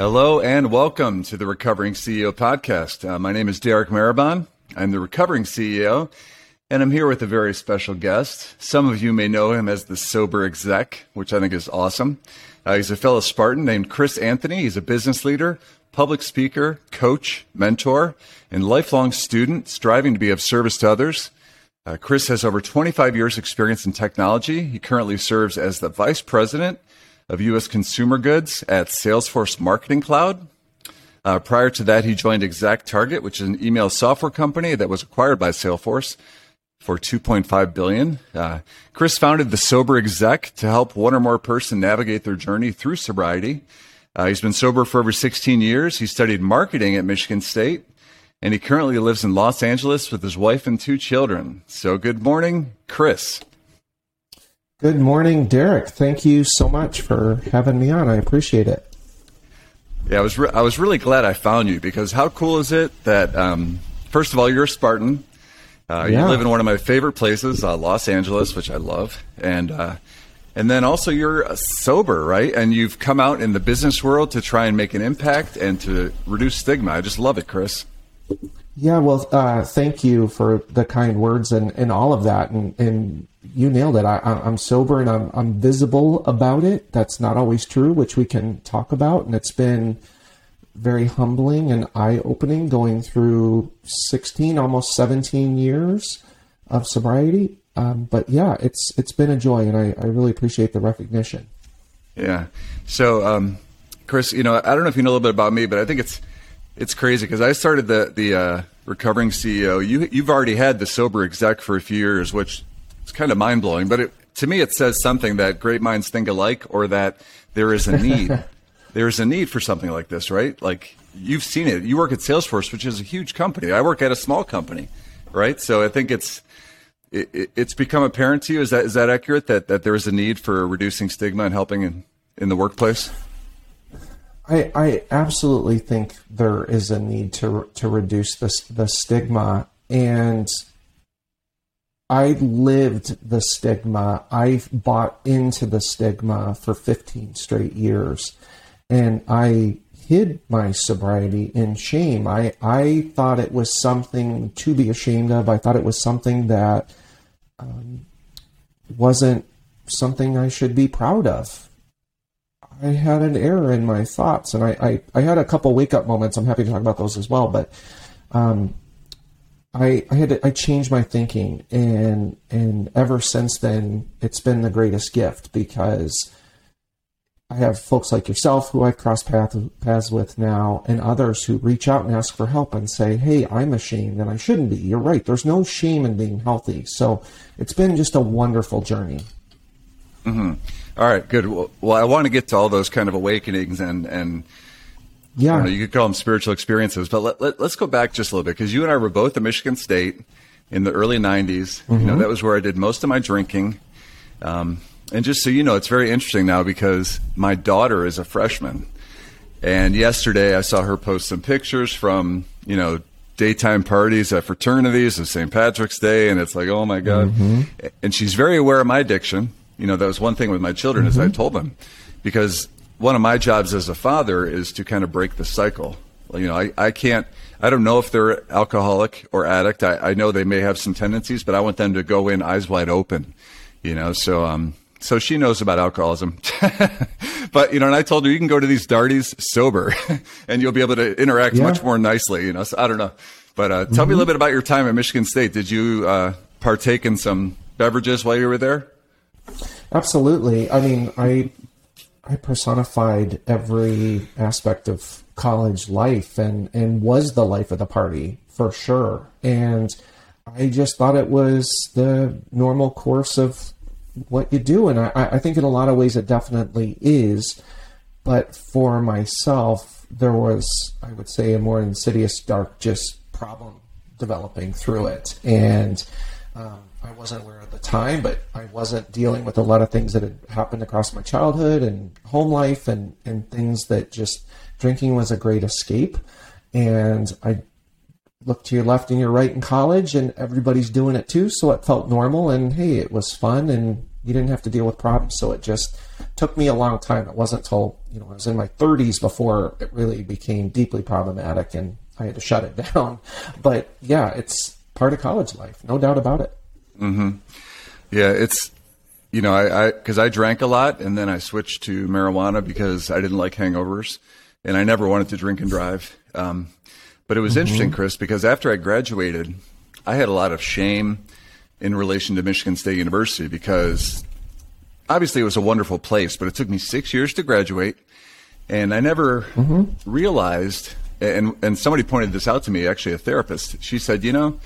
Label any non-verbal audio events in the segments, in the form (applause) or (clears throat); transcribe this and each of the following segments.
Hello and welcome to the Recovering CEO podcast. Uh, my name is Derek Marabon. I'm the Recovering CEO, and I'm here with a very special guest. Some of you may know him as the Sober Exec, which I think is awesome. Uh, he's a fellow Spartan named Chris Anthony. He's a business leader, public speaker, coach, mentor, and lifelong student striving to be of service to others. Uh, Chris has over 25 years experience in technology. He currently serves as the vice president of U.S. consumer goods at Salesforce Marketing Cloud. Uh, prior to that, he joined ExactTarget, which is an email software company that was acquired by Salesforce for 2.5 billion. Uh, Chris founded the Sober Exec to help one or more person navigate their journey through sobriety. Uh, he's been sober for over 16 years. He studied marketing at Michigan State, and he currently lives in Los Angeles with his wife and two children. So, good morning, Chris. Good morning, Derek. Thank you so much for having me on. I appreciate it. Yeah, I was re- I was really glad I found you because how cool is it that um, first of all you're a Spartan, uh, yeah. you live in one of my favorite places, uh, Los Angeles, which I love, and uh, and then also you're sober, right? And you've come out in the business world to try and make an impact and to reduce stigma. I just love it, Chris. Yeah, well, uh, thank you for the kind words and, and all of that. And, and you nailed it. I, am sober and I'm, I'm visible about it. That's not always true, which we can talk about. And it's been very humbling and eye opening going through 16, almost 17 years of sobriety. Um, but yeah, it's it's been a joy, and I, I really appreciate the recognition. Yeah. So, um, Chris, you know, I don't know if you know a little bit about me, but I think it's it's crazy because I started the the uh, recovering CEO. You you've already had the sober exec for a few years, which is kind of mind blowing. But it, to me, it says something that great minds think alike, or that there is a need. (laughs) there is a need for something like this, right? Like you've seen it. You work at Salesforce, which is a huge company. I work at a small company, right? So I think it's it, it's become apparent to you. Is that is that accurate? That that there is a need for reducing stigma and helping in, in the workplace. I, I absolutely think there is a need to to reduce the the stigma, and I lived the stigma. I bought into the stigma for 15 straight years, and I hid my sobriety in shame. I I thought it was something to be ashamed of. I thought it was something that um, wasn't something I should be proud of. I had an error in my thoughts, and I, I, I had a couple wake up moments. I'm happy to talk about those as well, but um, I I had to, I changed my thinking, and and ever since then, it's been the greatest gift because I have folks like yourself who I cross path, paths with now, and others who reach out and ask for help and say, "Hey, I'm ashamed, and I shouldn't be." You're right. There's no shame in being healthy. So it's been just a wonderful journey. Mm-hmm. All right, good. Well, well, I want to get to all those kind of awakenings and and yeah, know, you could call them spiritual experiences. But let, let, us go back just a little bit because you and I were both at Michigan State in the early '90s. Mm-hmm. You know, mm-hmm. that was where I did most of my drinking. Um, and just so you know, it's very interesting now because my daughter is a freshman, and yesterday I saw her post some pictures from you know daytime parties at fraternities of St. Patrick's Day, and it's like, oh my god! Mm-hmm. And she's very aware of my addiction you know, that was one thing with my children mm-hmm. is I mm-hmm. told them because one of my jobs as a father is to kind of break the cycle. You know, I, I can't, I don't know if they're alcoholic or addict. I, I know they may have some tendencies, but I want them to go in eyes wide open, you know, so, um, so she knows about alcoholism. (laughs) but, you know, and I told her you can go to these darties sober (laughs) and you'll be able to interact yeah. much more nicely, you know, so I don't know. But, uh, tell mm-hmm. me a mm-hmm. little bit about your time at Michigan State. Did you, uh, partake in some beverages while you were there? Absolutely. I mean, I I personified every aspect of college life and and was the life of the party for sure. And I just thought it was the normal course of what you do, and I, I think in a lot of ways it definitely is. But for myself, there was, I would say, a more insidious, dark, just problem developing through it, and um, I wasn't aware at the time, but I wasn't dealing with a lot of things that had happened across my childhood and home life and, and things that just drinking was a great escape. And I looked to your left and your right in college and everybody's doing it too. So it felt normal and hey, it was fun. And You didn't have to deal with problems. So it just took me a long time. It wasn't until, you know, I was in my 30s before it really became deeply problematic and I had to shut it (laughs) down. But yeah, it's part of college life, no doubt about it. Mm-hmm. Yeah, it's, you know, I, I, cause I drank a lot and then I switched to marijuana because I didn't like hangovers and I never wanted to drink and drive. Um, but it was mm-hmm. interesting, Chris, because after I graduated, I had a lot of shame in relation to Michigan State University because obviously it was a wonderful place, but it took me six years to graduate. And I never mm-hmm. realized, and, and somebody pointed this out to me, actually, a therapist. She said, You know,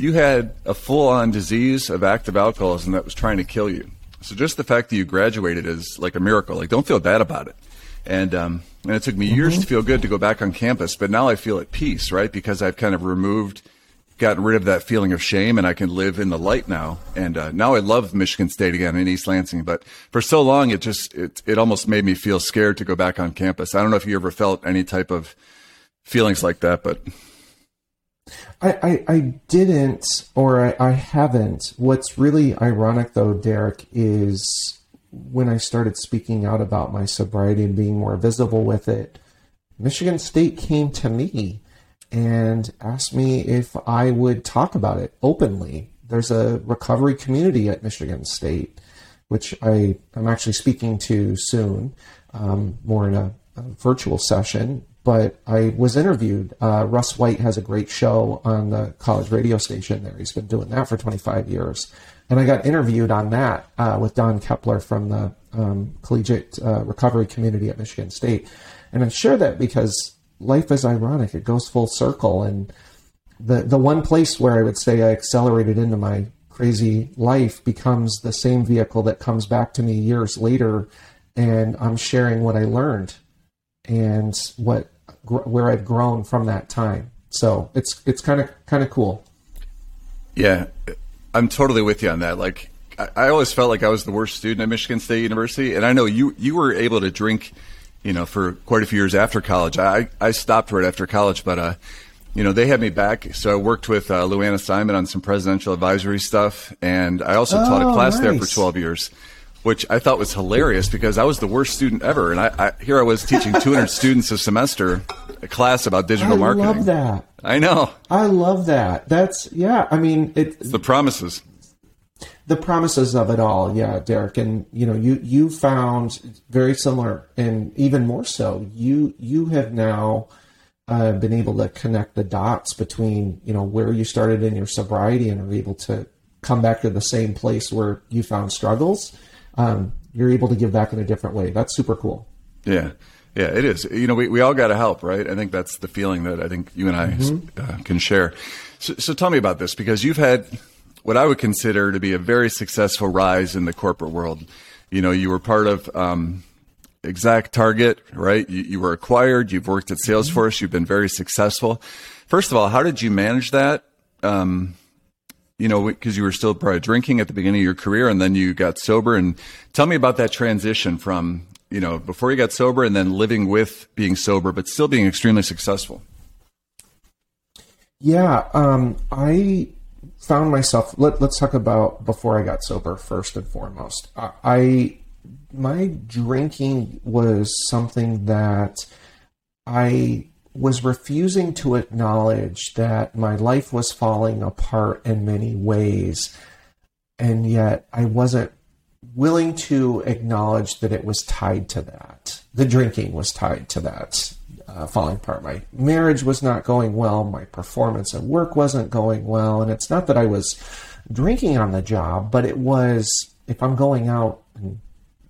you had a full on disease of active alcoholism that was trying to kill you. So just the fact that you graduated is like a miracle. Like, don't feel bad about it. And, um, and it took me years mm-hmm. to feel good to go back on campus, but now I feel at peace, right? Because I've kind of removed gotten rid of that feeling of shame and I can live in the light now. And uh, now I love Michigan State again in East Lansing. But for so long, it just it it almost made me feel scared to go back on campus. I don't know if you ever felt any type of feelings like that, but I I, I didn't or I, I haven't. What's really ironic though, Derek, is when I started speaking out about my sobriety and being more visible with it. Michigan State came to me and asked me if I would talk about it openly. There's a recovery community at Michigan State, which I am actually speaking to soon, um, more in a, a, virtual session. But I was interviewed. Uh, Russ White has a great show on the college radio station there. He's been doing that for 25 years. And I got interviewed on that uh, with Don Kepler from the um, collegiate uh, recovery community at Michigan State. And I share that because life is ironic. It goes full circle. And the, the one place where I would say I accelerated into my crazy life becomes the same vehicle that comes back to me years later. And I'm sharing what I learned and what, where I've grown from that time. So it's, it's kind of, kind of cool. Yeah. I'm totally with you on that. Like, I always felt like I was the worst student at Michigan State University, and I know you you were able to drink you know, for quite a few years after college. I, I stopped right after college, but, uh, you know, they had me back. So I worked with uh, Lou Anna Simon on some presidential advisory stuff. And I also oh, taught a oh, class nice. there for 12 years, which I thought was hilarious because I was the worst student ever. And I, I here I was teaching 200 (laughs) students a semester, a class about digital I marketing. I love that. I know. I love that. That's, yeah, I mean, it, it's the promises the promises of it all, yeah, Derek, and you know, you you found very similar, and even more so. You you have now uh, been able to connect the dots between you know where you started in your sobriety and are able to come back to the same place where you found struggles. Um, you're able to give back in a different way. That's super cool. Yeah. Yeah, it is. You know, we, we all got to help, right? I think that's the feeling that I think you and I mm-hmm. uh, can share. So, so tell me about this because you've had what I would consider to be a very successful rise in the corporate world. You know, you were part of um, Exact Target, right? You, you, were acquired. You've worked at Salesforce. You've been very successful. First of all, how did you manage that? Um, you know, because you were still probably drinking at the beginning of your career, and then you got sober. And tell me about that transition from you know before you got sober, and then living with being sober, but still being extremely successful. Yeah, um, I found myself. Let, us talk about before I got sober first and foremost. I, I my drinking was something that I was refusing to acknowledge that my life was falling apart in many ways, and yet I wasn't willing to acknowledge that it was tied to that. The drinking was tied to that uh, falling apart. My marriage was not going well. My performance at work wasn't going well. And it's not that I was drinking on the job, but it was if I'm going out and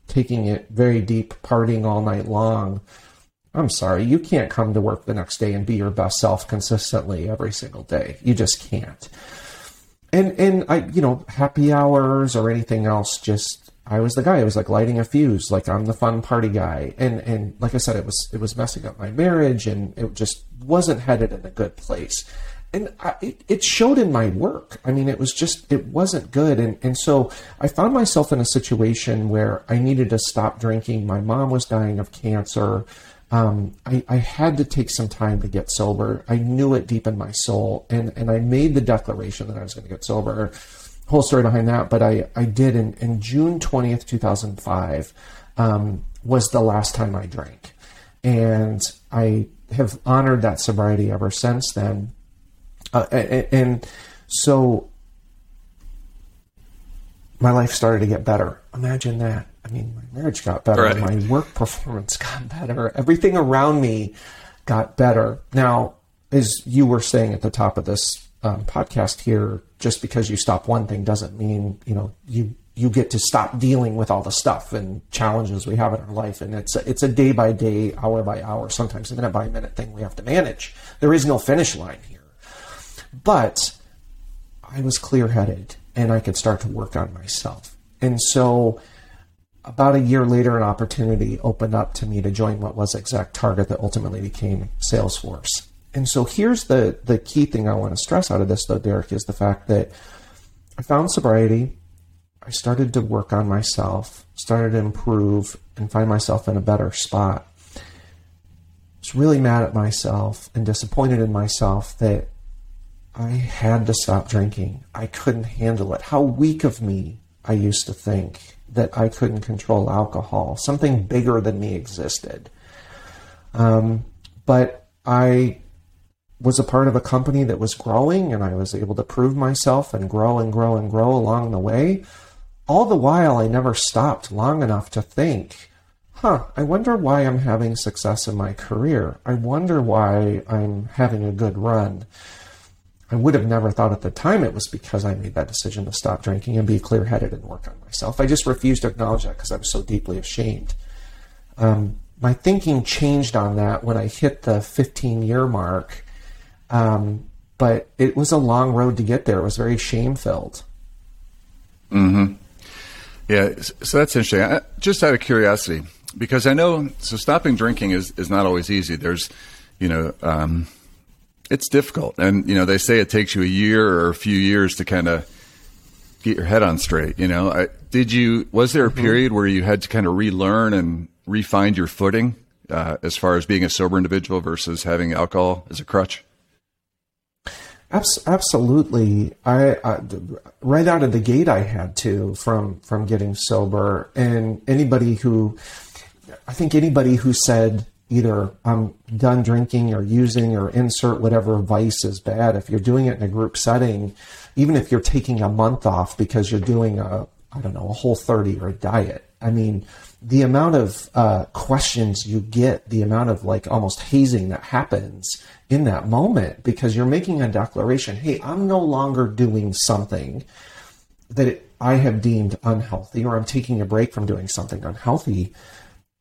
taking it very deep, partying all night long. I'm sorry, you can't come to work the next day and be your best self consistently every single day. You just can't. And and I, you know, happy hours or anything else just I was the guy. I was like lighting a fuse, like I'm the fun party guy. And and like I said, it was it was messing up my marriage, and it just wasn't headed in a good place. And I, it, it showed in my work. I mean, it was just it wasn't good. And and so I found myself in a situation where I needed to stop drinking. My mom was dying of cancer. Um, I, I had to take some time to get sober. I knew it deep in my soul, and and I made the declaration that I was going to get sober whole story behind that, but I, I did in, in June 20th, 2005, um, was the last time I drank. And I have honored that sobriety ever since then. Uh, and, and, so my life started to get better. Imagine that. I mean, my marriage got better, right. my work performance got better, everything around me got better. Now, as you were saying at the top of this um, podcast here, just because you stop one thing doesn't mean you know you you get to stop dealing with all the stuff and challenges we have in our life. And it's a, it's a day by day, hour by hour, sometimes minute by minute thing we have to manage. There is no finish line here, but I was clear headed and I could start to work on myself. And so about a year later, an opportunity opened up to me to join what was Exact Target that ultimately became Salesforce. And so here's the, the key thing I want to stress out of this, though, Derek, is the fact that I found sobriety. I started to work on myself, started to improve, and find myself in a better spot. I was really mad at myself and disappointed in myself that I had to stop drinking. I couldn't handle it. How weak of me I used to think that I couldn't control alcohol. Something bigger than me existed. Um, but I was a part of a company that was growing and I was able to prove myself and grow and grow and grow along the way. All the while, I never stopped long enough to think, huh, I wonder why I'm having success in my career. I wonder why I'm having a good run. I would have never thought at the time it was because I made that decision to stop drinking and be clear headed and work on myself. I just refused to acknowledge that because I was so deeply ashamed. Um, my thinking changed on that when I hit the 15 year mark um, but it was a long road to get there. It was very shame filled. Hmm. Yeah. So that's interesting. I, just out of curiosity, because I know so stopping drinking is is not always easy. There's, you know, um, it's difficult, and you know they say it takes you a year or a few years to kind of get your head on straight. You know, I, did you? Was there a mm-hmm. period where you had to kind of relearn and refine your footing uh, as far as being a sober individual versus having alcohol as a crutch? absolutely. I, I, right out of the gate, I had to from from getting sober, and anybody who, I think anybody who said either I'm done drinking or using or insert whatever vice is bad. If you're doing it in a group setting, even if you're taking a month off because you're doing a I don't know a whole 30 or a diet, I mean the amount of uh, questions you get, the amount of like almost hazing that happens in that moment because you're making a declaration hey, I'm no longer doing something that I have deemed unhealthy or I'm taking a break from doing something unhealthy.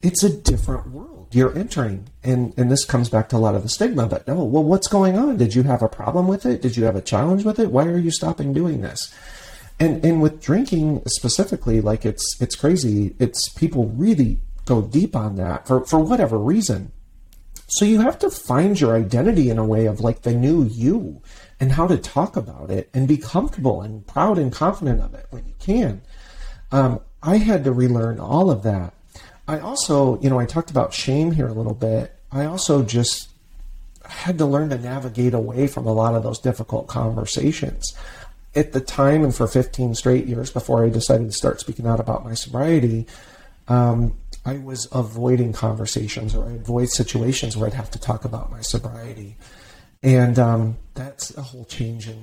It's a different world you're entering. And, and this comes back to a lot of the stigma, but no, well, what's going on? Did you have a problem with it? Did you have a challenge with it? Why are you stopping doing this? And, and with drinking specifically, like it's, it's crazy. It's people really go deep on that for, for whatever reason. So you have to find your identity in a way of like the new you and how to talk about it and be comfortable and proud and confident of it when you can. Um, I had to relearn all of that. I also, you know, I talked about shame here a little bit. I also just had to learn to navigate away from a lot of those difficult conversations. At the time, and for 15 straight years before I decided to start speaking out about my sobriety, um, I was avoiding conversations or I avoid situations where I'd have to talk about my sobriety. And um, that's a whole change in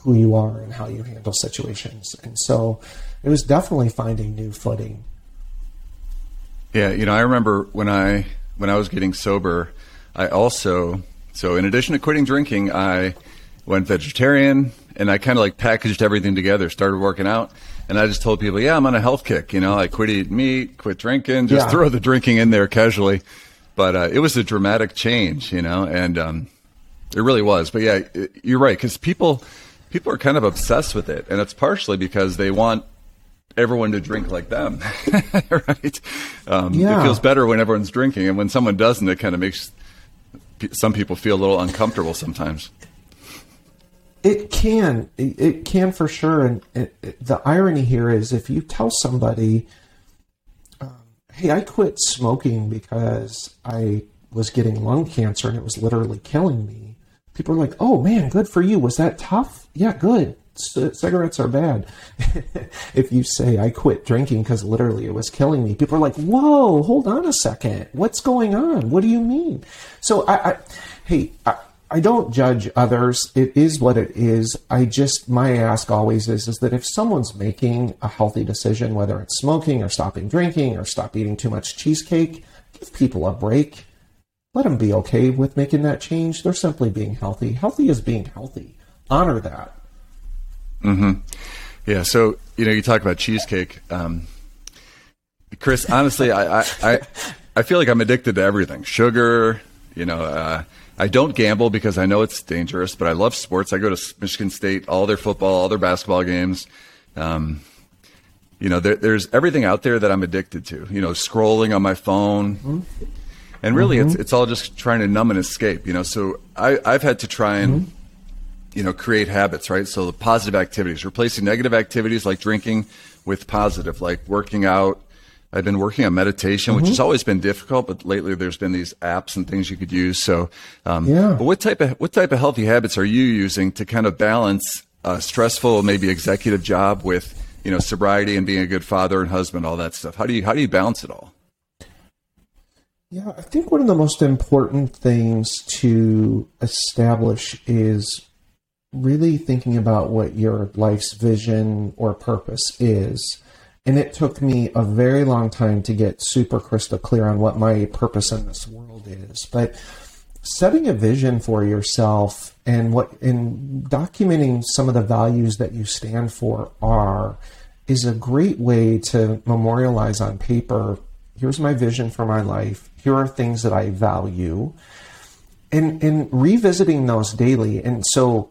who you are and how you handle situations. And so it was definitely finding new footing. Yeah, you know, I remember when I when I was getting sober, I also so in addition to quitting drinking, I went vegetarian and I kind of like packaged everything together, started working out. And I just told people, yeah, I'm on a health kick. You know, I quit eating meat, quit drinking, just yeah. throw the drinking in there casually. But uh, it was a dramatic change, you know, and um, it really was. But yeah, you're right because people people are kind of obsessed with it, and it's partially because they want everyone to drink like them, (laughs) right? Um, yeah. It feels better when everyone's drinking, and when someone doesn't, it kind of makes some people feel a little uncomfortable sometimes. It can, it can for sure. And it, it, the irony here is, if you tell somebody, um, "Hey, I quit smoking because I was getting lung cancer and it was literally killing me," people are like, "Oh man, good for you. Was that tough? Yeah, good. C- cigarettes are bad. (laughs) if you say I quit drinking because literally it was killing me, people are like, "Whoa, hold on a second, what's going on? What do you mean?" So I, I hey, I, I don't judge others. It is what it is. I just my ask always is is that if someone's making a healthy decision, whether it's smoking or stopping drinking or stop eating too much cheesecake, give people a break. Let them be okay with making that change. They're simply being healthy. Healthy is being healthy. Honor that. Hmm. Yeah. So you know, you talk about cheesecake, um, Chris. Honestly, I, I I I feel like I'm addicted to everything. Sugar. You know. Uh, I don't gamble because I know it's dangerous, but I love sports. I go to Michigan State, all their football, all their basketball games. Um, you know, there, there's everything out there that I'm addicted to. You know, scrolling on my phone, mm-hmm. and really, mm-hmm. it's it's all just trying to numb and escape. You know, so I I've had to try and mm-hmm. You know create habits, right? So the positive activities, replacing negative activities like drinking with positive, like working out, I've been working on meditation, mm-hmm. which has mm-hmm. always been difficult, but lately there's been these apps and things you could use. So, um, yeah. But what type of what type of healthy habits are you using to kind of balance a stressful, maybe executive job with you know sobriety and being a good father and husband, all that stuff? How do you how do you balance it all? Yeah, I think one of the most important things to establish is really thinking about what your life's vision or purpose is. And it took me a very long time to get super crystal clear on what my purpose in this world is. But setting a vision for yourself and what in documenting some of the values that you stand for are is a great way to memorialize on paper here's my vision for my life. Here are things that i value. And and revisiting those daily. And so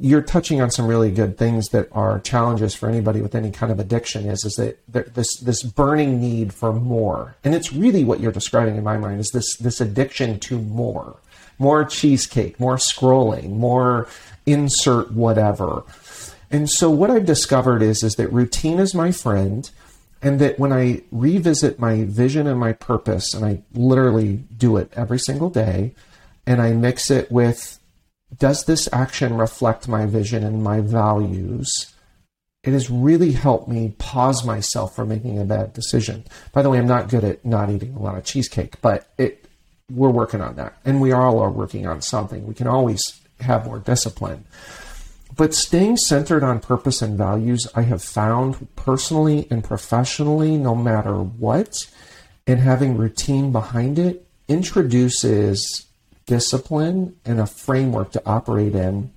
you're touching on some really good things that are challenges for anybody with any kind of addiction is is that this this burning need for more. And it's really what you're describing in my mind is this this addiction to more. More cheesecake more scrolling more insert whatever. And so what i've discovered is is that routine is my friend and that when i revisit my vision and my purpose and i literally do it every single day and i mix it with does this action reflect my vision and my values? It has really helped me pause myself from making a bad decision. By the way, I'm not good at not eating a lot of cheesecake, but it we're working on that. And we all are working on something. We can always have more discipline. But staying centered on purpose and values, I have found personally and professionally, no matter what, and having routine behind it introduces discipline and a framework to operate in.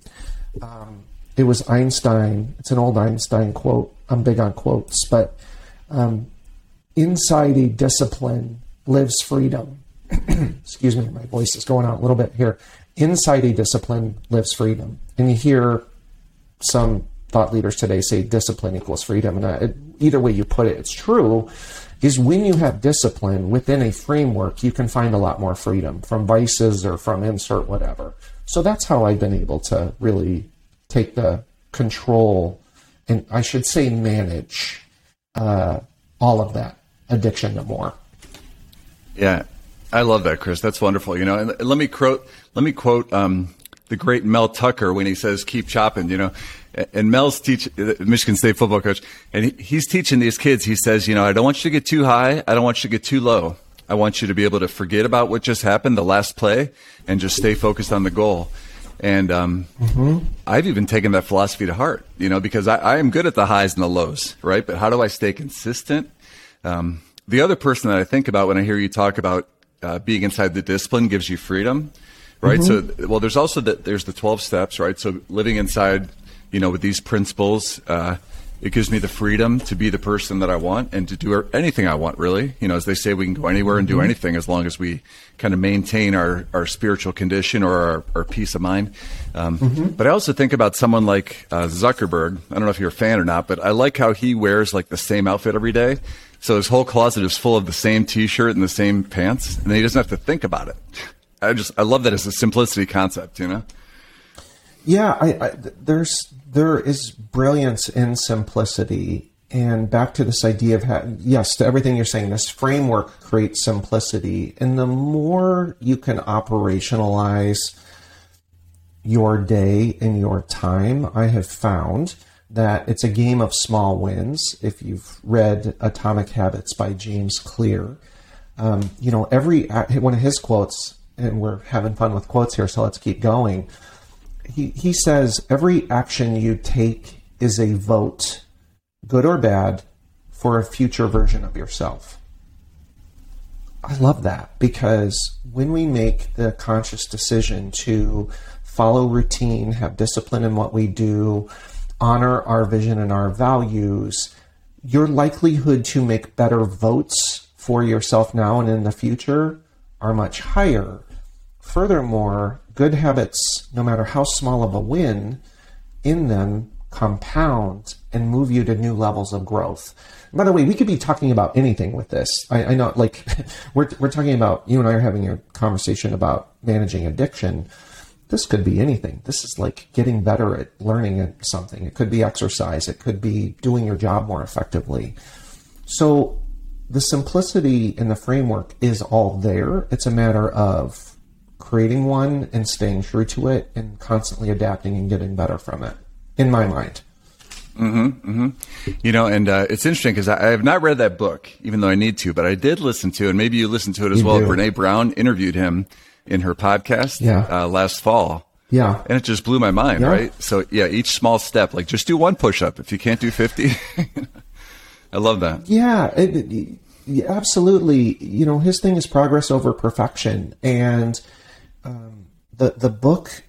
Um, it was Einstein. It's an old Einstein quote. I'm big on quotes, but um, inside a discipline lives freedom. (clears throat) Excuse me, my voice is going out a little bit here. Inside a discipline lives freedom. And you hear some thought leaders today say discipline equals freedom. And I, either way you put it, it's true is when you have discipline within a framework, you can find a lot more freedom from vices or from insert whatever. So that's how I've been able to really take the control and I should say manage uh, all of that addiction to more. Yeah, I love that, Chris. That's wonderful. You know, and let me quote let me quote um, the great Mel Tucker when he says, "Keep chopping." You know, and Mel's teach Michigan State football coach, and he, he's teaching these kids. He says, you know, I don't want you to get too high. I don't want you to get too low. I want you to be able to forget about what just happened, the last play, and just stay focused on the goal. And um, mm-hmm. I've even taken that philosophy to heart, you know, because I, I, am good at the highs and the lows, right? But how do I stay consistent? Um, the other person that I think about when I hear you talk about uh, being inside the discipline gives you freedom, right? Mm-hmm. So, well, there's also that there's the 12 steps, right? So living inside you know, with these principles, uh, it gives me the freedom to be the person that I want and to do anything I want, really. You know, as they say, we can go anywhere and do mm-hmm. anything as long as we kind of maintain our, our spiritual condition or our, our peace of mind. Um, mm-hmm. But I also think about someone like uh, Zuckerberg. I don't know if you're a fan or not, but I like how he wears like the same outfit every day. So his whole closet is full of the same T-shirt and the same pants, and he doesn't have to think about it. I just I love that as a simplicity concept, you know. Yeah, I, I there's there is brilliance in simplicity. And back to this idea of, yes, to everything you're saying, this framework creates simplicity. And the more you can operationalize your day and your time, I have found that it's a game of small wins. If you've read Atomic Habits by James Clear, um, you know, every one of his quotes, and we're having fun with quotes here, so let's keep going. He, he says, Every action you take is a vote, good or bad, for a future version of yourself. I love that because when we make the conscious decision to follow routine, have discipline in what we do, honor our vision and our values, your likelihood to make better votes for yourself now and in the future are much higher. Furthermore, good habits, no matter how small of a win, in them compound and move you to new levels of growth. By the way, we could be talking about anything with this. I, I know, like, (laughs) we're, we're talking about, you and I are having a conversation about managing addiction. This could be anything. This is like getting better at learning something. It could be exercise. It could be doing your job more effectively. So the simplicity in the framework is all there. It's a matter of creating one and staying true to it and constantly adapting and getting better from it, in my mind. Mm-hmm, mm-hmm. You know, and uh, it's interesting because I, I, have not read that book, even though I need to, but I did listen to. And maybe you listened to it as you well. Do. Brene Brown interviewed him in her podcast yeah. uh, last fall. Yeah. And it just blew my mind, yeah. right? So, yeah, each small step, like just do one push up if you can't do 50. (laughs) I love that. Yeah, it, it, absolutely. You know, his thing is progress over perfection. And um, the, the book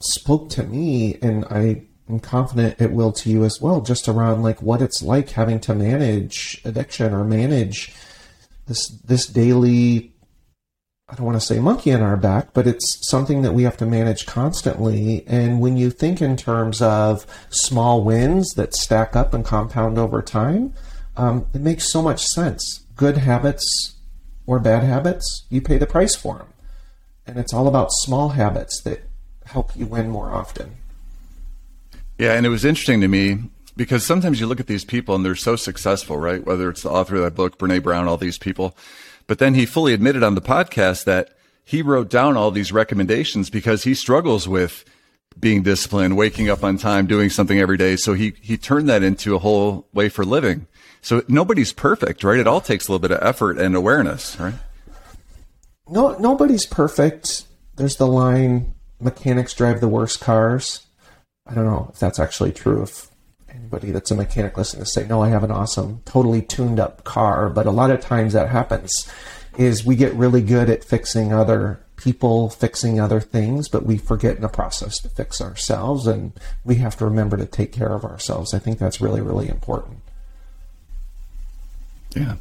spoke to me, and I I'm confident it will to you as well, just around like what it's like having to manage addiction or manage this this daily I don't want to say monkey in our back, but it's something that we have to manage constantly. And when you think in terms of small wins that stack up and compound over time, um, it makes so much sense. Good habits or bad habits, you pay the price for them. And it's all about small habits that help you win more often. Yeah, and it was interesting to me because sometimes you look at these people and they're so successful, right? Whether it's the author of that book, Brene Brown, all these people. But then he fully admitted on the podcast that he wrote down all these recommendations because he struggles with being disciplined, waking up on time, doing something every day. So he, he turned that into a whole way for living. So nobody's perfect, right? It all takes a little bit of effort and awareness, right? No, nobody's perfect. There's the line, mechanics drive the worst cars. I don't know if that's actually true. If anybody that's a mechanic listening to say, no, I have an awesome, totally tuned up car. But a lot of times that happens is we get really good at fixing other people, fixing other things, but we forget in the process to fix ourselves. And we have to remember to take care of ourselves. I think that's really, really important. Yeah.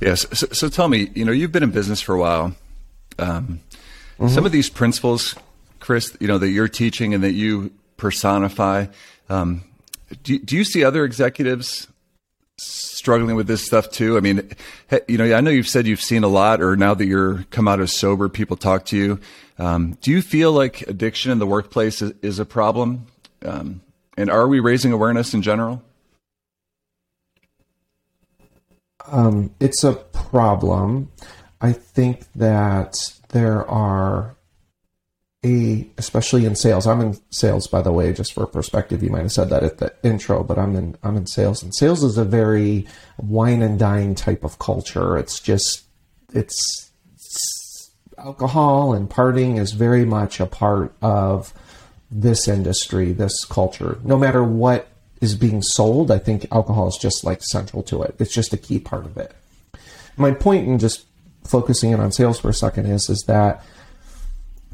Yes. So, so tell me, you know, you've been in business for a while. Um, mm-hmm. Some of these principles, Chris, you know, that you're teaching and that you personify. Um, do, do you see other executives struggling with this stuff too? I mean, you know, I know you've said you've seen a lot, or now that you're come out as sober, people talk to you. Um, do you feel like addiction in the workplace is, is a problem? Um, and are we raising awareness in general? Um, it's a problem. I think that there are a especially in sales i'm in sales by the way just for perspective you might have said that at the intro but i'm in i'm in sales and sales is a very wine and dine type of culture. It's just it's, it's alcohol and partying is very much a part of this industry this culture. No matter what is being sold i think alcohol is just like central to it. It's just a key part of it. My point in just focusing in on sales for a second is is that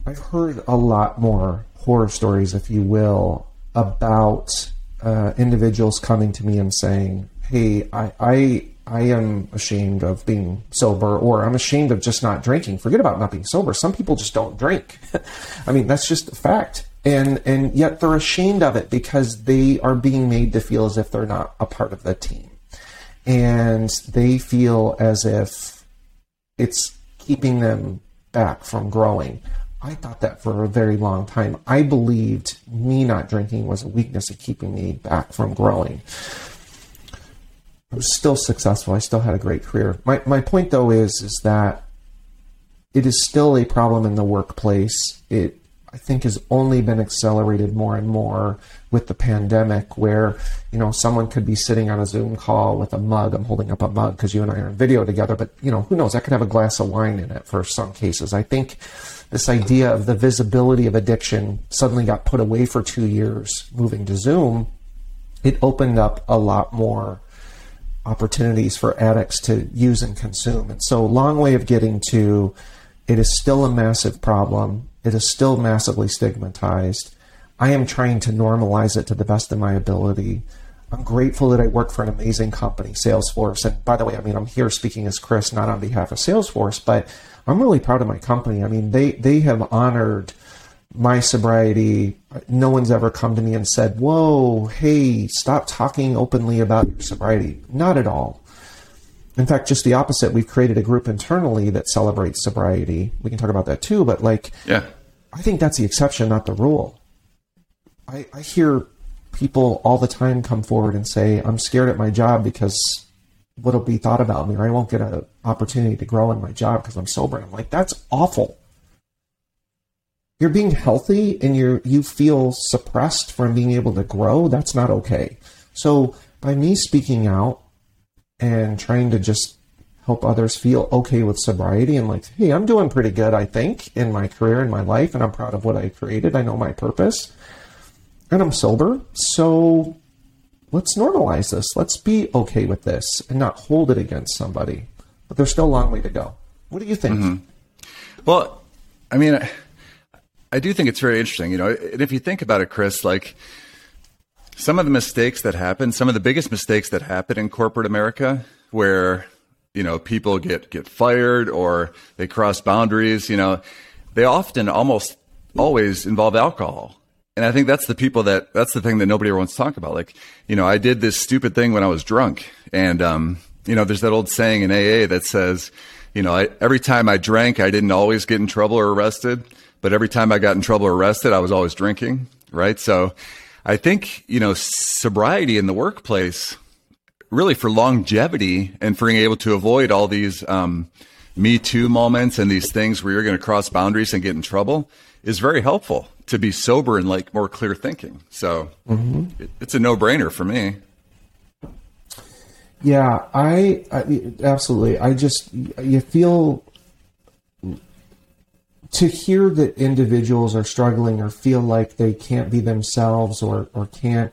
I've heard a lot more horror stories, if you will, about uh, individuals coming to me and saying, "Hey, I, I I am ashamed of being sober, or I'm ashamed of just not drinking. Forget about not being sober. Some people just don't drink. (laughs) I mean, that's just a fact. And and yet they're ashamed of it because they are being made to feel as if they're not a part of the team, and they feel as if it's keeping them back from growing. I thought that for a very long time. I believed me not drinking was a weakness of keeping me back from growing. I was still successful. I still had a great career. My, my point, though, is is that it is still a problem in the workplace. It I think has only been accelerated more and more with the pandemic, where you know someone could be sitting on a Zoom call with a mug. I'm holding up a mug because you and I are in video together, but you know who knows? I could have a glass of wine in it for some cases. I think this idea of the visibility of addiction suddenly got put away for two years, moving to Zoom. It opened up a lot more opportunities for addicts to use and consume. And so, long way of getting to it is still a massive problem. It is still massively stigmatized. I am trying to normalize it to the best of my ability. I'm grateful that I work for an amazing company, Salesforce. And by the way, I mean, I'm here speaking as Chris, not on behalf of Salesforce, but I'm really proud of my company. I mean, they, they have honored my sobriety. No one's ever come to me and said, Whoa, hey, stop talking openly about your sobriety. Not at all. In fact, just the opposite. We've created a group internally that celebrates sobriety. We can talk about that too, but like, yeah, I think that's the exception, not the rule. I, I hear people all the time come forward and say, I'm scared at my job because what'll be thought about me, or I won't get an opportunity to grow in my job because I'm sober. And I'm like, that's awful. You're being healthy and you you feel suppressed from being able to grow. That's not okay. So by me speaking out and trying to just help others feel okay with sobriety and like, hey, I'm doing pretty good, I think, in my career and my life, and I'm proud of what I created. I know my purpose, and I'm sober. So let's normalize this. Let's be okay with this and not hold it against somebody. But there's still a long way to go. What do you think? Mm-hmm. Well, I mean, I, I do think it's very interesting, you know, and if you think about it, Chris, like, some of the mistakes that happen, some of the biggest mistakes that happen in corporate America, where you know people get get fired or they cross boundaries, you know, they often almost always involve alcohol. And I think that's the people that that's the thing that nobody ever wants to talk about. Like, you know, I did this stupid thing when I was drunk, and um, you know, there's that old saying in AA that says, you know, I, every time I drank, I didn't always get in trouble or arrested, but every time I got in trouble or arrested, I was always drinking, right? So I think, you know, sobriety in the workplace, really for longevity and for being able to avoid all these um, Me Too moments and these things where you're going to cross boundaries and get in trouble is very helpful to be sober and like more clear thinking. So mm-hmm. it, it's a no brainer for me. Yeah, I, I absolutely. I just you feel to hear that individuals are struggling or feel like they can't be themselves or, or can't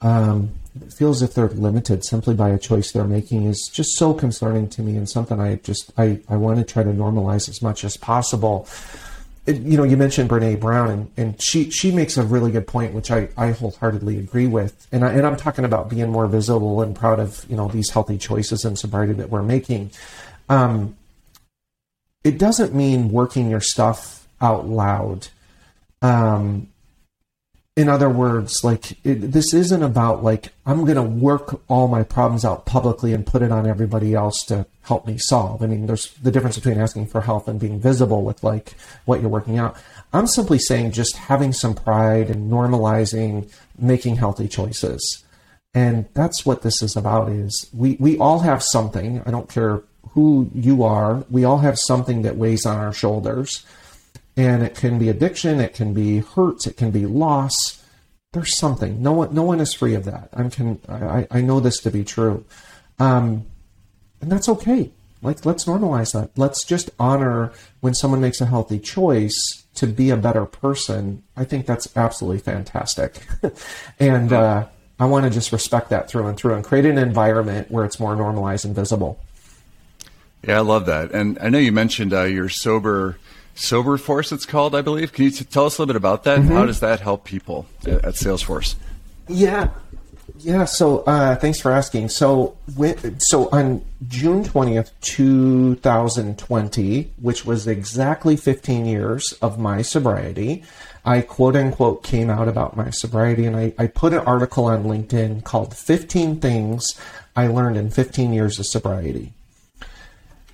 um, feel as if they're limited simply by a choice they're making is just so concerning to me and something I just I, I want to try to normalize as much as possible. It, you know, you mentioned Brene Brown, and, and she she makes a really good point, which I, I wholeheartedly agree with. And I, and I'm talking about being more visible and proud of you know these healthy choices and sobriety that we're making. Um, it doesn't mean working your stuff out loud. Um, in other words, like it, this isn't about like I'm going to work all my problems out publicly and put it on everybody else to help me solve. I mean, there's the difference between asking for help and being visible with like what you're working out. I'm simply saying just having some pride and normalizing making healthy choices. And that's what this is about is we, we all have something. I don't care who you are. We all have something that weighs on our shoulders. And it can be addiction, it can be hurts, it can be loss. There's something. No one, no one is free of that. I'm can, I, I know this to be true. Um, and that's okay. Like, let's normalize that. Let's just honor when someone makes a healthy choice to be a better person. I think that's absolutely fantastic. (laughs) and uh, I want to just respect that through and through and create an environment where it's more normalized and visible. Yeah, I love that. And I know you mentioned uh, your sober Soberforce. It's called, I believe. Can you t- tell us a little bit about that? Mm-hmm. How does that help people at, at Salesforce? Yeah, yeah. So uh, thanks for asking. So so on June twentieth, two thousand twenty, which was exactly fifteen years of my sobriety. I quote unquote came out about my sobriety and I, I put an article on LinkedIn called 15 Things I Learned in 15 Years of Sobriety.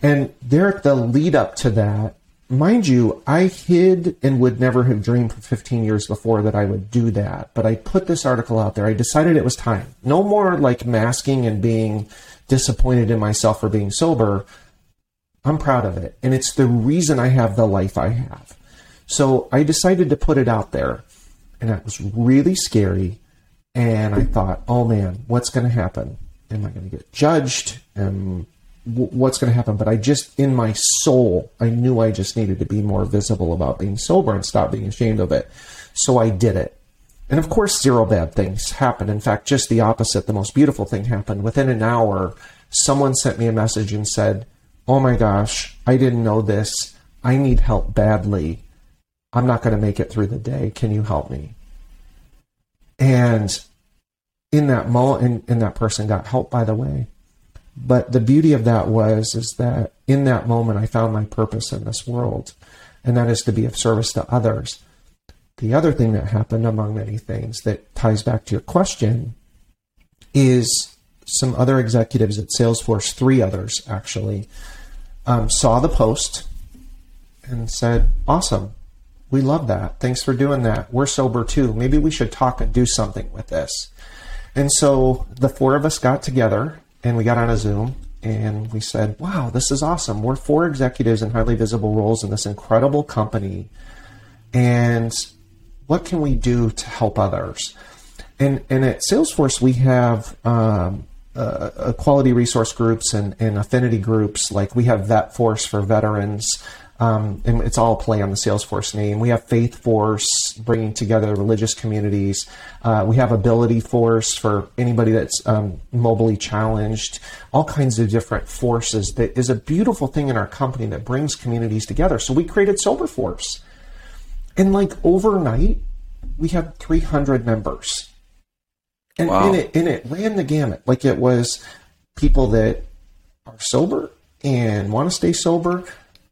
And Derek, the lead up to that, mind you, I hid and would never have dreamed for 15 years before that I would do that. But I put this article out there. I decided it was time. No more like masking and being disappointed in myself for being sober. I'm proud of it. And it's the reason I have the life I have. So I decided to put it out there. And that was really scary. And I thought, oh man, what's going to happen? Am I going to get judged? What's going to happen? But I just, in my soul, I knew I just needed to be more visible about being sober and stop being ashamed of it. So I did it. And of course, zero bad things happened. In fact, just the opposite. The most beautiful thing happened. Within an hour, someone sent me a message and said, Oh my gosh, I didn't know this. I need help badly. I'm not going to make it through the day. Can you help me? And in that moment, and, and that person got help, by the way. But the beauty of that was is that in that moment I found my purpose in this world, and that is to be of service to others. The other thing that happened, among many things, that ties back to your question, is some other executives at Salesforce, three others actually, um, saw the post and said, "Awesome, we love that. Thanks for doing that. We're sober too. Maybe we should talk and do something with this." And so the four of us got together and we got on a Zoom and we said, wow, this is awesome. We're four executives in highly visible roles in this incredible company. And what can we do to help others? And, and at Salesforce, we have um, uh, quality resource groups and, and affinity groups. Like we have VetForce for veterans. Um, and it's all play on the Salesforce name. We have Faithforce bringing together religious communities. Uh, we have Abilityforce for anybody that's um, mobilely challenged. All kinds of different forces. That is a beautiful thing in our company that brings communities together. So we created Soberforce, and like overnight, we had 300 members, and, wow. and it and it ran the gamut. Like it was people that are sober and want to stay sober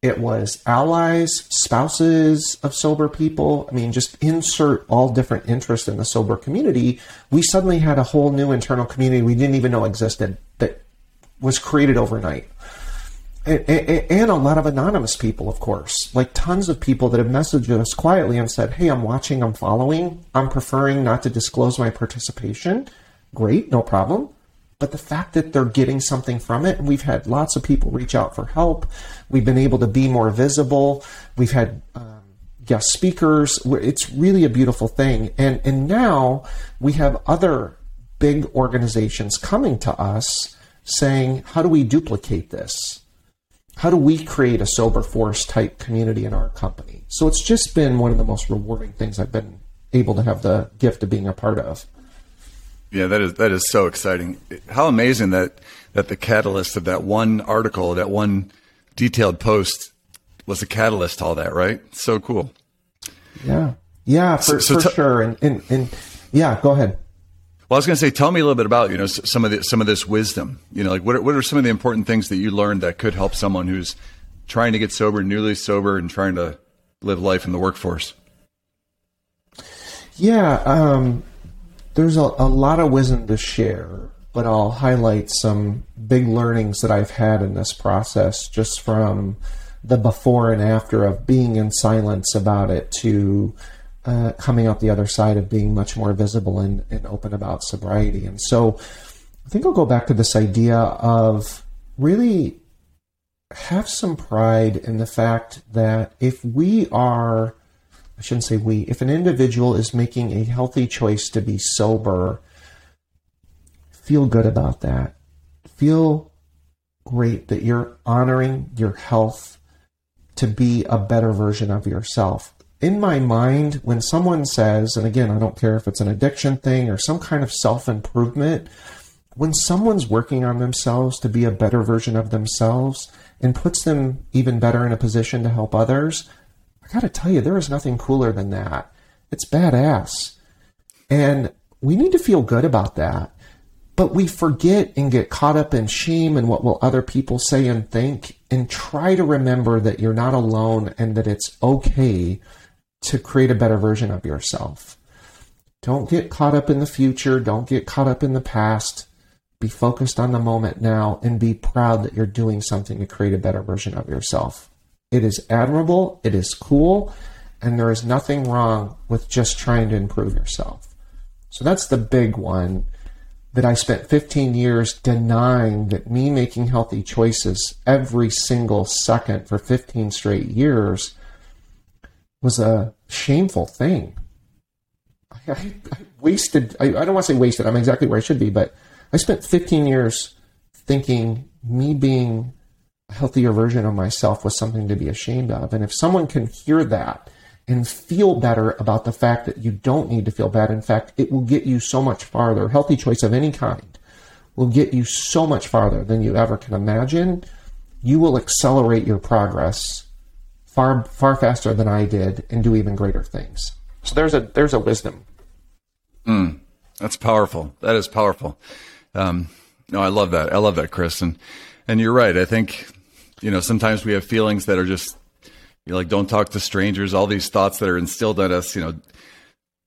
it was allies, spouses of sober people. I mean, just insert all different interests in the sober community. We suddenly had a whole new internal community we didn't even know existed that was created overnight. And, a lot of anonymous people, of course, like tons of people that have messaged us quietly and said, Hey, I'm watching, I'm following, I'm preferring not to disclose my participation. Great, no problem but the fact that they're getting something from it, and we've had lots of people reach out for help. We've been able to be more visible. We've had um, guest speakers. It's really a beautiful thing. And and now we have other big organizations coming to us saying, how do we duplicate this? How do we create a Soberforce type community in our company? So it's just been one of the most rewarding things I've been able to have the gift of being a part of. Yeah, that is that is so exciting. How amazing that that the catalyst of that one article, that one detailed post, was the catalyst to all that. Right? So cool. Yeah, yeah, for, so, so for t- sure. And, and and yeah, go ahead. Well, I was going to say, tell me a little bit about you know some of the some of this wisdom. You know, like what are, what are some of the important things that you learned that could help someone who's trying to get sober, newly sober, and trying to live life in the workforce? Yeah, um, there's a, a lot of wisdom to share, but I'll highlight some big learnings that I've had in this process just from the before and after of being in silence about it to uh, coming out the other side of being much more visible and, and open about sobriety. And so I think I'll go back to this idea of really have some pride in the fact that if we are I shouldn't say we, if an individual is making a healthy choice to be sober, feel good about that. Feel great that you're honoring your health to be a better version of yourself. In my mind, when someone says, and again, I don't care if it's an addiction thing or some kind of self improvement, when someone's working on themselves to be a better version of themselves and puts them even better in a position to help others, I got to tell you, there is nothing cooler than that. It's badass. And we need to feel good about that. But we forget and get caught up in shame and what will other people say and think, and try to remember that you're not alone and that it's okay to create a better version of yourself. Don't get caught up in the future. Don't get caught up in the past. Be focused on the moment now and be proud that you're doing something to create a better version of yourself. It is admirable, it is cool, and there is nothing wrong with just trying to improve yourself. So that's the big one that I spent 15 years denying that me making healthy choices every single second for 15 straight years was a shameful thing. I, I, I wasted, I, I don't want to say wasted, I'm exactly where I should be, but I spent 15 years thinking me being healthier version of myself was something to be ashamed of. And if someone can hear that and feel better about the fact that you don't need to feel bad, in fact, it will get you so much farther. Healthy choice of any kind will get you so much farther than you ever can imagine. You will accelerate your progress far far faster than I did and do even greater things. So there's a there's a wisdom. Mm, that's powerful. That is powerful. Um, no, I love that. I love that, Chris. And and you're right. I think you know sometimes we have feelings that are just you know, like don't talk to strangers. All these thoughts that are instilled in us. You know,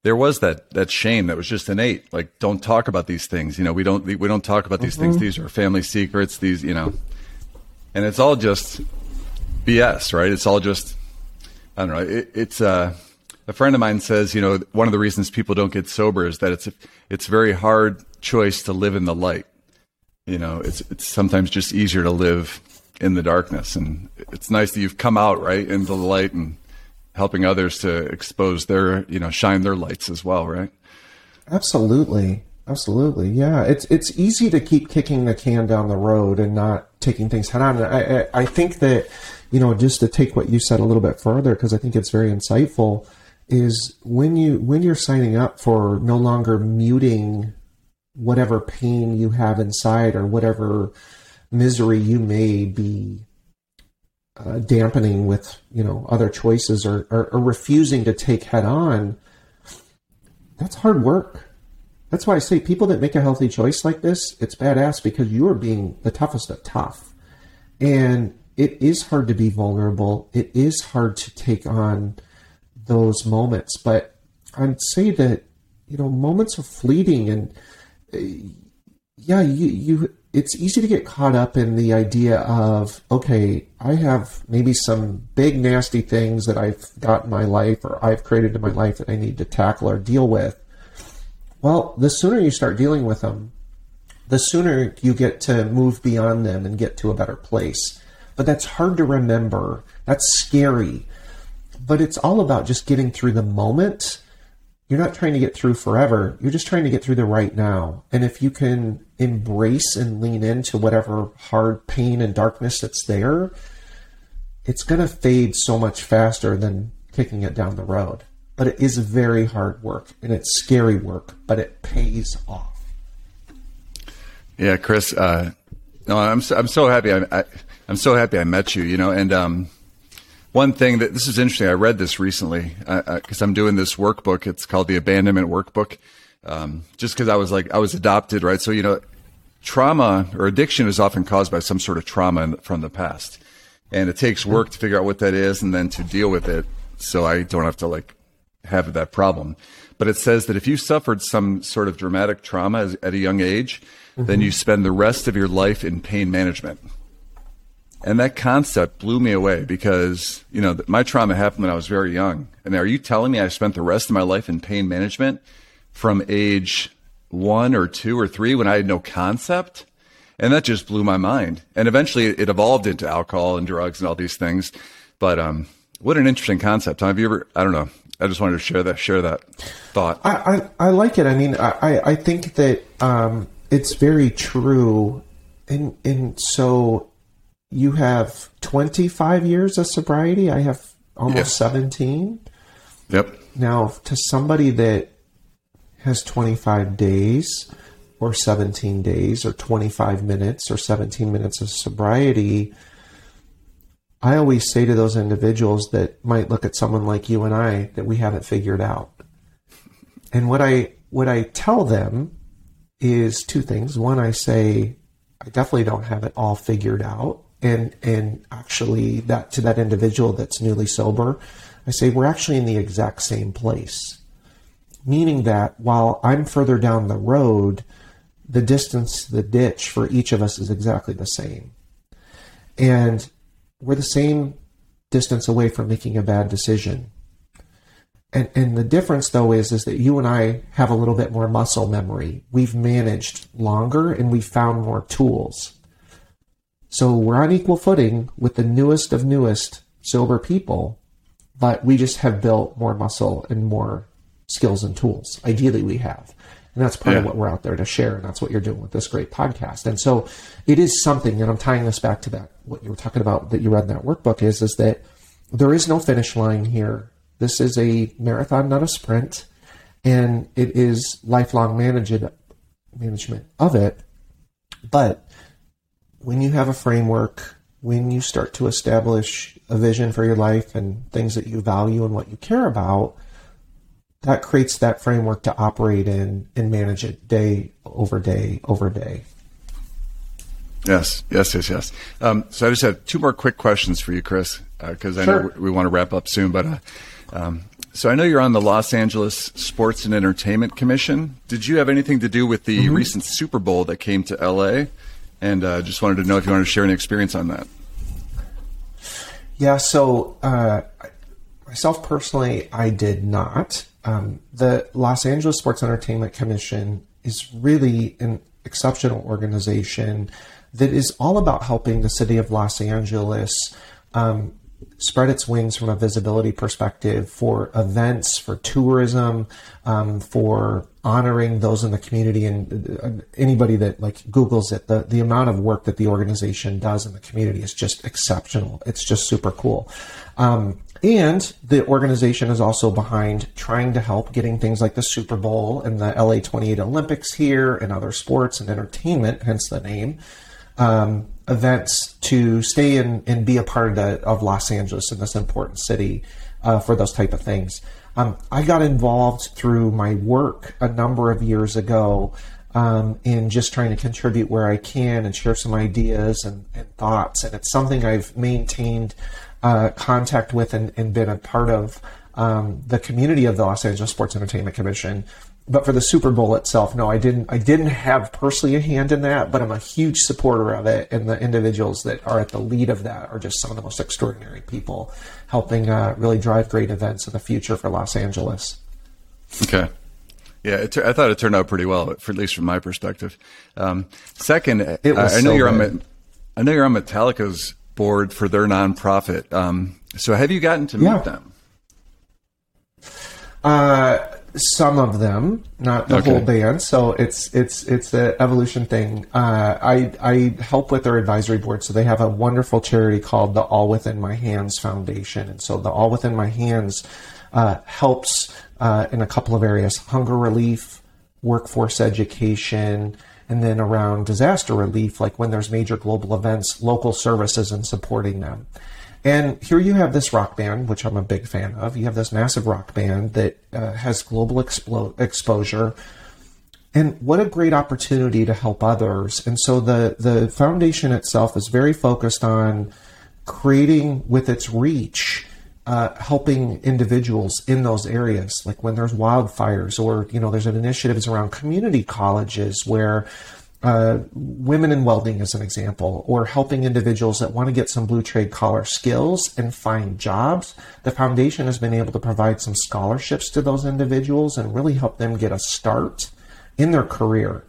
there was that that shame that was just innate. Like don't talk about these things. You know, we don't we don't talk about these mm-hmm. things. These are family secrets. These you know, and it's all just BS, right? It's all just, I don't know. It, it's uh, a friend of mine says, you know, one of the reasons people don't get sober is that it's a, it's very hard choice to live in the light. You know, it's it's sometimes just easier to live in the darkness, and it's nice that you've come out right into the light and helping others to expose their, you know, shine their lights as well, right? Absolutely. Absolutely, yeah. It's it's easy to keep kicking the can down the road and not taking things head on. I, I, I think that you know, just to take what you said a little bit further, because I think it's very insightful, is when you when you're signing up for no longer muting whatever pain you have inside or whatever misery you may be uh, dampening with you know other choices or, or, or refusing to take head on that's hard work. That's why i say people that make a healthy choice like this it's badass because you are being the toughest of tough. And it is hard to be vulnerable. It is hard to take on those moments, but I'd say that you know moments are fleeting, and uh, yeah, you you it's easy to get caught up in the idea of okay, I have maybe some big nasty things that I've got in my life or I've created in my life that I need to tackle or deal with. Well, the sooner you start dealing with them, the sooner you get to move beyond them and get to a better place but that's hard to remember. That's scary. But it's all about just getting through the moment. You're not trying to get through forever. You're just trying to get through the right now. And if you can embrace and lean into whatever hard pain and darkness that's there, it's going to fade so much faster than kicking it down the road. But it is very hard work and it's scary work, but it pays off. Yeah, Chris. Uh, no, I'm so, I'm so happy. I, I I'm so happy I met you. You know, and um, one thing that this is interesting. I read this recently because I'm doing this workbook. It's called the Abandonment Workbook. Um, just because I was like I was adopted, right? So you know, trauma or addiction is often caused by some sort of trauma in, from the past, and it takes work to figure out what that is and then to deal with it. So I don't have to like have that problem. But it says that if you suffered some sort of dramatic trauma as, at a young age, mm-hmm. then you spend the rest of your life in pain management. And that concept blew me away because, you know, my trauma happened when I was very young. And are you telling me I spent the rest of my life in pain management from age one or two or three when I had no concept? And that just blew my mind. And eventually it evolved into alcohol and drugs and all these things. But um, what an interesting concept. Have you ever, I don't know. I just wanted to share that, share that thought. I, I, I like it. I mean, I, I think that um, it's very true. And, and so you have 25 years of sobriety. I have almost yes. 17. Yep. Now, to somebody that has 25 days or 17 days or 25 minutes or 17 minutes of sobriety, I always say to those individuals that might look at someone like you and I that we haven't figured out. And what I what I tell them is two things. One, I say I definitely don't have it all figured out and and actually that to that individual that's newly sober, I say we're actually in the exact same place. Meaning that while I'm further down the road, the distance the ditch for each of us is exactly the same. And we're the same distance away from making a bad decision. And, and the difference though is is that you and I have a little bit more muscle memory. We've managed longer and we've found more tools. So we're on equal footing with the newest of newest sober people. but we just have built more muscle and more skills and tools. Ideally, we have. And that's part yeah. of what we're out there to share. And that's what you're doing with this great podcast. And so it is something, and I'm tying this back to that, what you were talking about that you read in that workbook is, is that there is no finish line here. This is a marathon, not a sprint. And it is lifelong management, management of it. But when you have a framework, when you start to establish a vision for your life and things that you value and what you care about, that creates that framework to operate in and manage it day over day over day. Yes, yes, yes, yes. Um, so I just have two more quick questions for you, Chris, because uh, I sure. know we want to wrap up soon. But uh, um, so I know you're on the Los Angeles Sports and Entertainment Commission. Did you have anything to do with the mm-hmm. recent Super Bowl that came to LA? And uh, just wanted to know if you wanted to share any experience on that. Yeah. So uh, myself personally, I did not. Um, the Los Angeles Sports Entertainment Commission is really an exceptional organization that is all about helping the city of Los Angeles um, spread its wings from a visibility perspective for events, for tourism, um, for honoring those in the community and uh, anybody that like Google's it. The the amount of work that the organization does in the community is just exceptional. It's just super cool. Um, and the organization is also behind trying to help getting things like the Super Bowl and the LA 28 Olympics here and other sports and entertainment, hence the name, um, events to stay in and be a part of, the, of Los Angeles in this important city uh, for those type of things. Um, I got involved through my work a number of years ago um, in just trying to contribute where I can and share some ideas and, and thoughts. And it's something I've maintained uh, contact with and, and, been a part of um, the community of the Los Angeles Sports Entertainment Commission. But for the Super Bowl itself, no, I didn't. I didn't have personally a hand in that, but I'm a huge supporter of it, and the individuals that are at the lead of that are just some of the most extraordinary people, helping uh, really drive great events in the future for Los Angeles. Okay. Yeah, it, I thought it turned out pretty well, for at least from my perspective. Um, second, I, I, know so you're good. on. I know you're on Metallica's board for their nonprofit. Um, so have you gotten to meet yeah. them? Uh, some of them, not the okay. whole band. So it's it's it's an evolution thing. Uh, I I help with their advisory board. So they have a wonderful charity called the All Within My Hands Foundation, and so the All Within My Hands uh, helps uh, in a couple of areas: hunger relief, workforce education, and then around disaster relief, like when there's major global events, local services and supporting them. And here you have this rock band, which I'm a big fan of. You have this massive rock band that uh, has global explo- exposure. And what a great opportunity to help others. And so the, the foundation itself is very focused on creating with its reach uh, helping individuals in those areas, like when there's wildfires, or you know, there's initiatives around community colleges where uh, women in welding, as an example, or helping individuals that want to get some blue trade collar skills and find jobs. The foundation has been able to provide some scholarships to those individuals and really help them get a start in their career.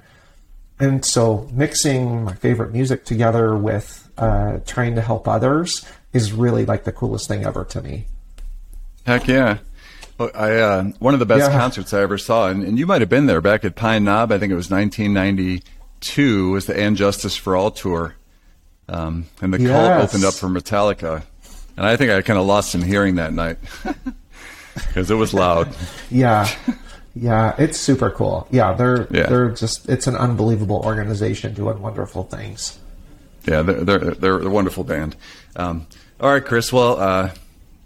And so, mixing my favorite music together with uh, trying to help others is really like the coolest thing ever to me. Heck yeah. Well, I uh, one of the best yeah. concerts I ever saw, and, and, you might have been there back at Pine Knob. I think it was 1992. Was the And Justice for All tour, um, and the yes. cult opened up for Metallica, and I think I kind of lost some hearing that night (laughs) because it was loud. yeah, yeah, it's super cool. Yeah, they're yeah. they're just it's an unbelievable organization doing wonderful things. Yeah, they're they're, they're a wonderful band. Um, all right, Chris. Well, uh,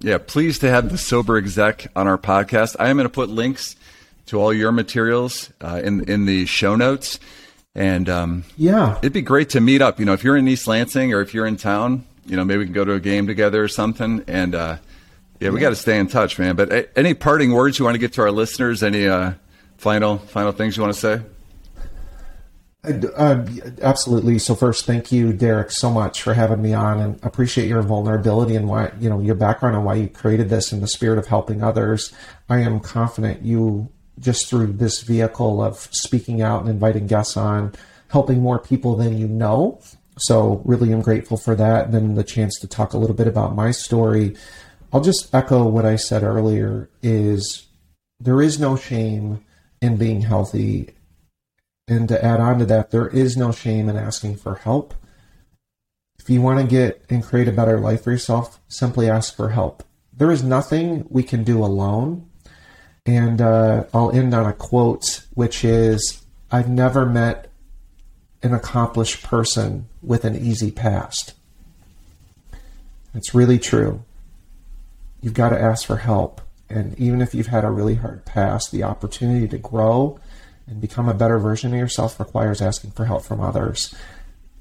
yeah, pleased to have the Sober Exec on our podcast. I am going to put links to all your materials uh, in in the show notes, and um, yeah, it'd be great to meet up. You know, if you're in East Lansing or if you're in town, you know, maybe we can go to a game together or something. And uh, yeah, we yeah. got to stay in touch, man. But uh, any parting words you want to get to our listeners? Any uh, final final things you want to say? Uh, absolutely. So first, thank you, Derek, so much for having me on, and appreciate your vulnerability and why you know your background and why you created this in the spirit of helping others. I am confident you just through this vehicle of speaking out and inviting guests on, helping more people than you know. So really, am grateful for that, and then the chance to talk a little bit about my story. I'll just echo what I said earlier is there is no shame in being healthy. And to add on to that, there is no shame in asking for help. If you want to get and create a better life for yourself, simply ask for help. There is nothing we can do alone. And uh, I'll end on a quote, which is I've never met an accomplished person with an easy past. It's really true. You've got to ask for help. And even if you've had a really hard past, the opportunity to grow and become a better version of yourself requires asking for help from others.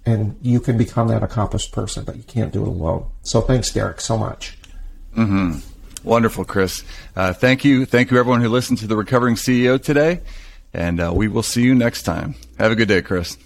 And you can become that accomplished person, but you can't do it alone. So thanks, Derek, so much. Mm-hmm. Wonderful, Chris. Uh, thank you. Thank you, everyone who listened to the Recovering CEO today. And uh, we will see you next time. Have a good day, Chris.